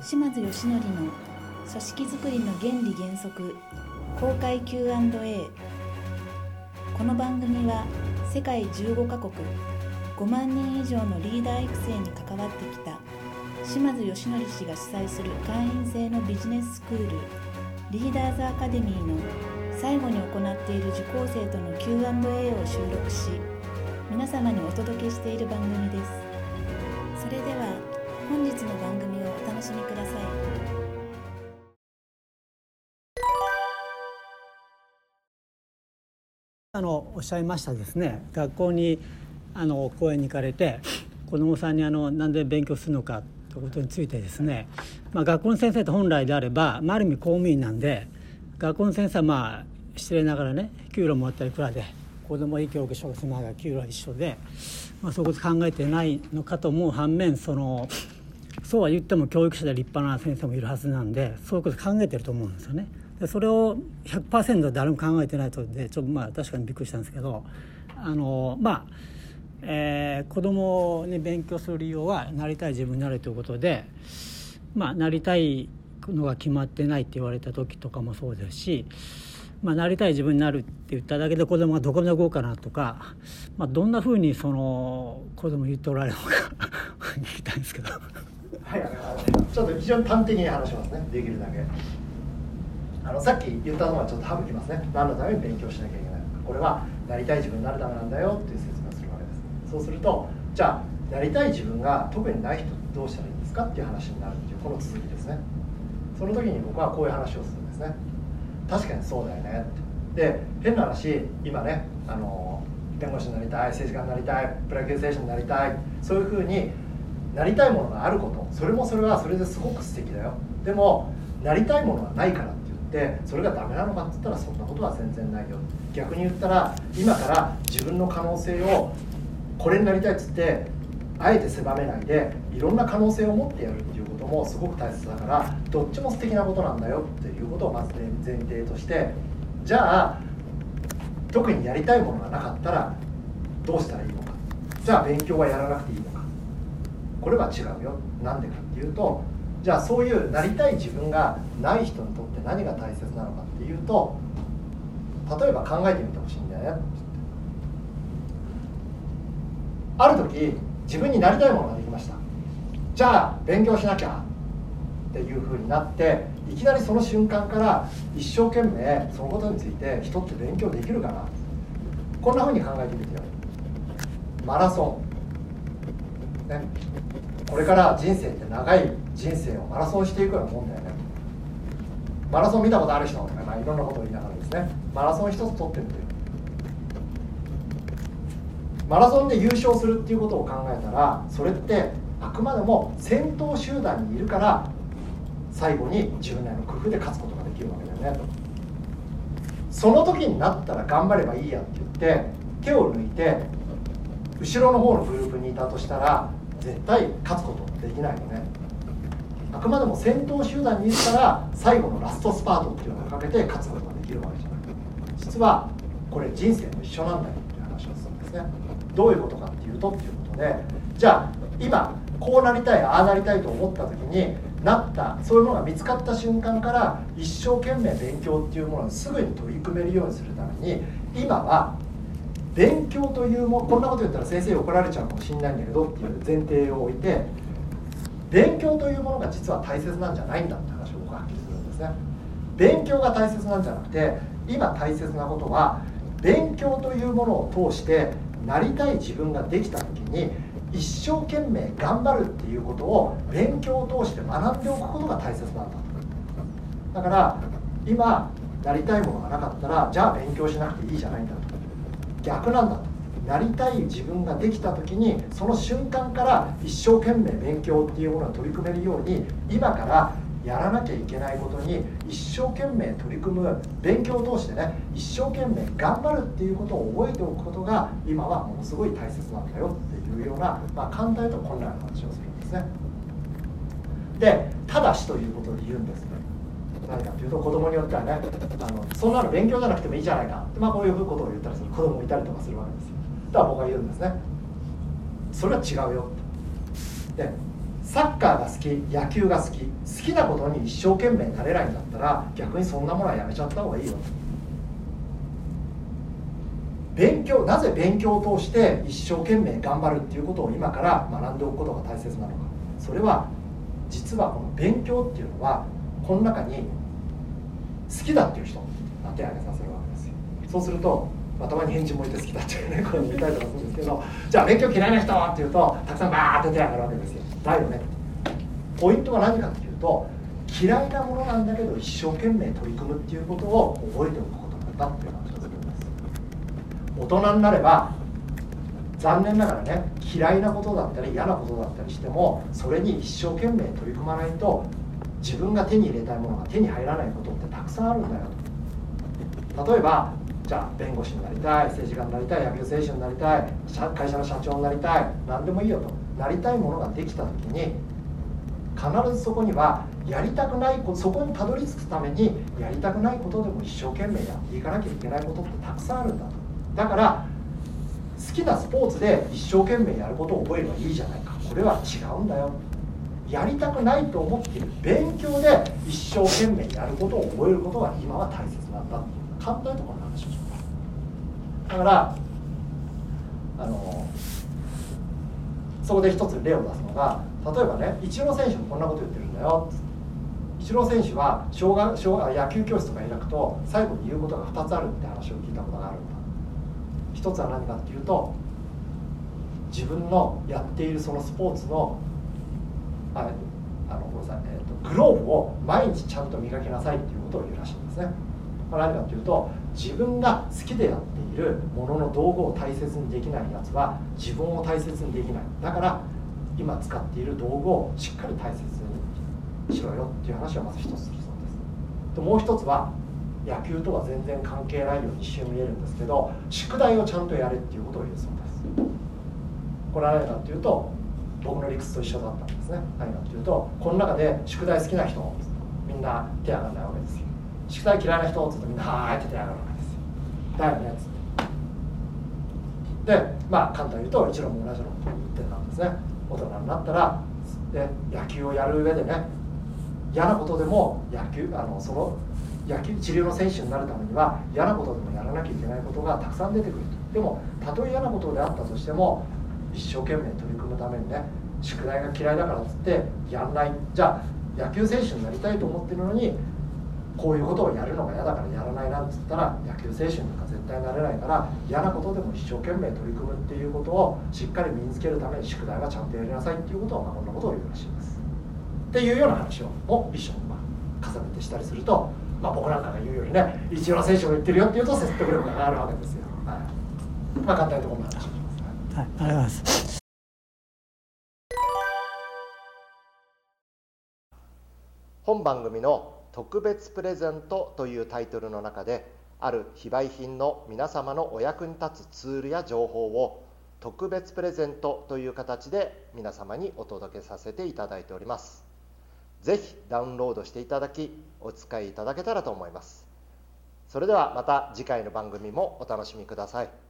島津義則の組織づくりの原理原則公開 Q&A この番組は世界15カ国5万人以上のリーダー育成に関わってきた島津義則氏が主催する会員制のビジネススクールリーダーズアカデミーの最後に行っている受講生との Q&A を収録し皆様にお届けしている番組です。それでは本日の番組楽しみください。あのおっしゃいましたですね。学校にあの講演に行かれて子どもさんにあの何で勉強するのかということについてですね、まあ、学校の先生と本来であれば、まあ、ある意味公務員なんで学校の先生はまあ失礼ながらね給料もらったりくらで子どもいい教育小学生が給料は一緒で、まあ、そういうこと考えてないのかと思う反面そのそうは言っても教育者で立派な先生もいるはずなんでそういうこと考えてると思うんですよね。でそれを100%誰も考えてないとでちょっとまあ確かにびっくりしたんですけどあのまあ、えー、子供に勉強する理由はなりたい自分になるということでまあなりたいのが決まってないって言われた時とかもそうですし、まあ、なりたい自分になるって言っただけで子供がどこまで動こうかなとか、まあ、どんなふうにその子供言っておられるのか 聞きたいんですけど。はい、ちょっと非常に端的に話しますね。できるだけ。あのさっき言ったのはちょっと省きますね。何のために勉強しなきゃいけないのか。これはなりたい自分になるためなんだよっていう説明をするわけです。そうするとじゃあなりたい自分が特にない人どうしたらいいんですかっていう話になるっていうこの続きですね。その時に僕はこういう話をするんですね。確かにそうだよねって。で変な話今ねあの弁護士になりたい政治家になりたいプロ野球選手になりたいそういうふうになりたいものがあること。それもそれはそれですごく素敵だよ。でもなりたいものはないからって言ってそれがダメなのかって言ったらそんなことは全然ないよ。逆に言ったら今から自分の可能性をこれになりたいっつってあえて狭めないでいろんな可能性を持ってやるっていうこともすごく大切だからどっちも素敵なことなんだよっていうことをまず前提としてじゃあ特にやりたいものがなかったらどうしたらいいのか。じゃあ勉強はやらなくていいのか。これは違うよ。なんでかっていうとじゃあそういうなりたい自分がない人にとって何が大切なのかっていうと例えば考えてみてほしいんだよね。ある時自分になりたいものができました。じゃあ勉強しなきゃっていうふうになっていきなりその瞬間から一生懸命そのことについて人って勉強できるかな。こんなふうに考えてみてよ。マラソン。ね。これから人生って長い人生をマラソンしていくようなもんだよね。マラソン見たことある人は、まあ、いろんなことを言いながらですね。マラソン一つ取ってみてマラソンで優勝するっていうことを考えたらそれってあくまでも先頭集団にいるから最後に自分なりの工夫で勝つことができるわけだよね。とその時になったら頑張ればいいやって言って手を抜いて後ろの方のグループにいたとしたら絶対勝つことできないよね。あくまでも先頭集団にいるから最後のラストスパートっていうのをかけて勝つことができるわけじゃない。実はこれ人生も一緒なんだよっていう話をするんですね。どういうことかっていうとっていうことでじゃあ今こうなりたいああなりたいと思った時になったそういうものが見つかった瞬間から一生懸命勉強っていうものをすぐに取り組めるようにするために今は勉強というもこんなこと言ったら先生怒られちゃうかもしれないんだけどっていう前提を置いて勉強というものが実は大切なんじゃないんだって話を僕はっきりするんですね。勉強が大切なんじゃなくて今大切なことは勉強というものを通してなりたい自分ができた時に一生懸命頑張るっていうことを勉強を通して学んでおくことが大切なんだだから今なりたいものがなかったらじゃあ勉強しなくていいじゃないんだと。逆なんだなりたい自分ができた時にその瞬間から一生懸命勉強っていうものを取り組めるように今からやらなきゃいけないことに一生懸命取り組む勉強を通してね一生懸命頑張るっていうことを覚えておくことが今はものすごい大切なんだよっていうような、まあ、簡単とこんな話をするんですね。でただしということで言うんですね。何かというと子供によってはねあのそんなの勉強じゃなくてもいいじゃないかまあ、こういうことを言ったりする子供もいたりとかするわけですよ。だから僕は言うんですね。それは違うよでサッカーが好き野球が好き好きなことに一生懸命なれないんだったら逆にそんなものはやめちゃった方がいいよ勉強なぜ勉強を通して一生懸命頑張るっていうことを今から学んでおくことが大切なのか。それは実はこの勉強っていうのはこの中に好きだっていう人手を挙げさせるわけですよ。そうすると、まあ、たまに返事もいて好きだっていうね これ見たりとかするんですけどじゃあ勉強嫌いな人っていうとたくさんバーって手を挙げるわけですよ。だよね。ポイントは何かっていうと嫌いなものなんだけど一生懸命取り組むっていうことを覚えておくことなんだっていうのが一つです。大人になれば残念ながらね嫌いなことだったり嫌なことだったりしてもそれに一生懸命取り組まないと自分が手に入れたいものが手に入らないことってたくさんあるんだよ例えばじゃあ弁護士になりたい政治家になりたい野球選手になりたい会社の社長になりたい何でもいいよと。なりたいものができた時に必ずそこにはやりたくないそこにたどり着くためにやりたくないことでも一生懸命やっていかなきゃいけないことってたくさんあるんだと。だから好きなスポーツで一生懸命やることを覚えればいいじゃないか。これは違うんだよ。やりたくないと思っている勉強で一生懸命やることを覚えることが今は大切なんだっていう簡単なところの話をしますだからあのそこで一つ例を出すのが例えばねイチロー選手もこんなこと言ってるんだよ。イチロー選手は小学小野球教室とか開くと最後に言うことが2つあるって話を聞いたことがあるんだ。一つは何かっていうと自分のやっているそのスポーツのああのごめんなさい、えーと、グローブを毎日ちゃんと磨きなさいっていうことを言うらしいんですね、まあ、何かっていうと自分が好きでやっているものの道具を大切にできないやつは自分を大切にできない。だから今使っている道具をしっかり大切にしろよっていう話をまず一つするそうです。でもう一つは野球とは全然関係ないように一瞬見えるんですけど宿題をちゃんとやれっていうことを言うそうです。これは何かっていうと僕の理屈と一緒だったんですね。何かっていうとこの中で宿題好きな人みんな手上がらないわけですよ。宿題嫌いな人っつうとみんなはーいって手上がるわけですよ。だよねっつって。でまあ簡単に言うと一郎も同じようなこと言ってたんですね。大人になったらで野球をやる上でね嫌なことでも野球あのその野球治療の選手になるためには嫌なことでもやらなきゃいけないことがたくさん出てくると。でもたとえ嫌なことであったとしても一生懸命取り組むためにね宿題が嫌いだからっつってやんない。じゃあ野球選手になりたいと思ってるのにこういうことをやるのが嫌だからやらないなんつったら野球選手なんか絶対なれないから嫌なことでも一生懸命取り組むっていうことをしっかり身につけるために宿題はちゃんとやりなさいっていうことを、まあ、こんなことを言うらしいです。っていうような話をも一緒にまあ重ねてしたりすると、まあ、僕なんかが言うよりね一郎選手も言ってるよっていうと説得力が上がるわけですよ、はい、まあ簡単にところの話を、はい、ありがとうございます。本番組の特別プレゼントというタイトルの中である非売品の皆様のお役に立つツールや情報を特別プレゼントという形で皆様にお届けさせていただいております。ぜひダウンロードしていただきお使いいただけたらと思います。それではまた次回の番組もお楽しみください。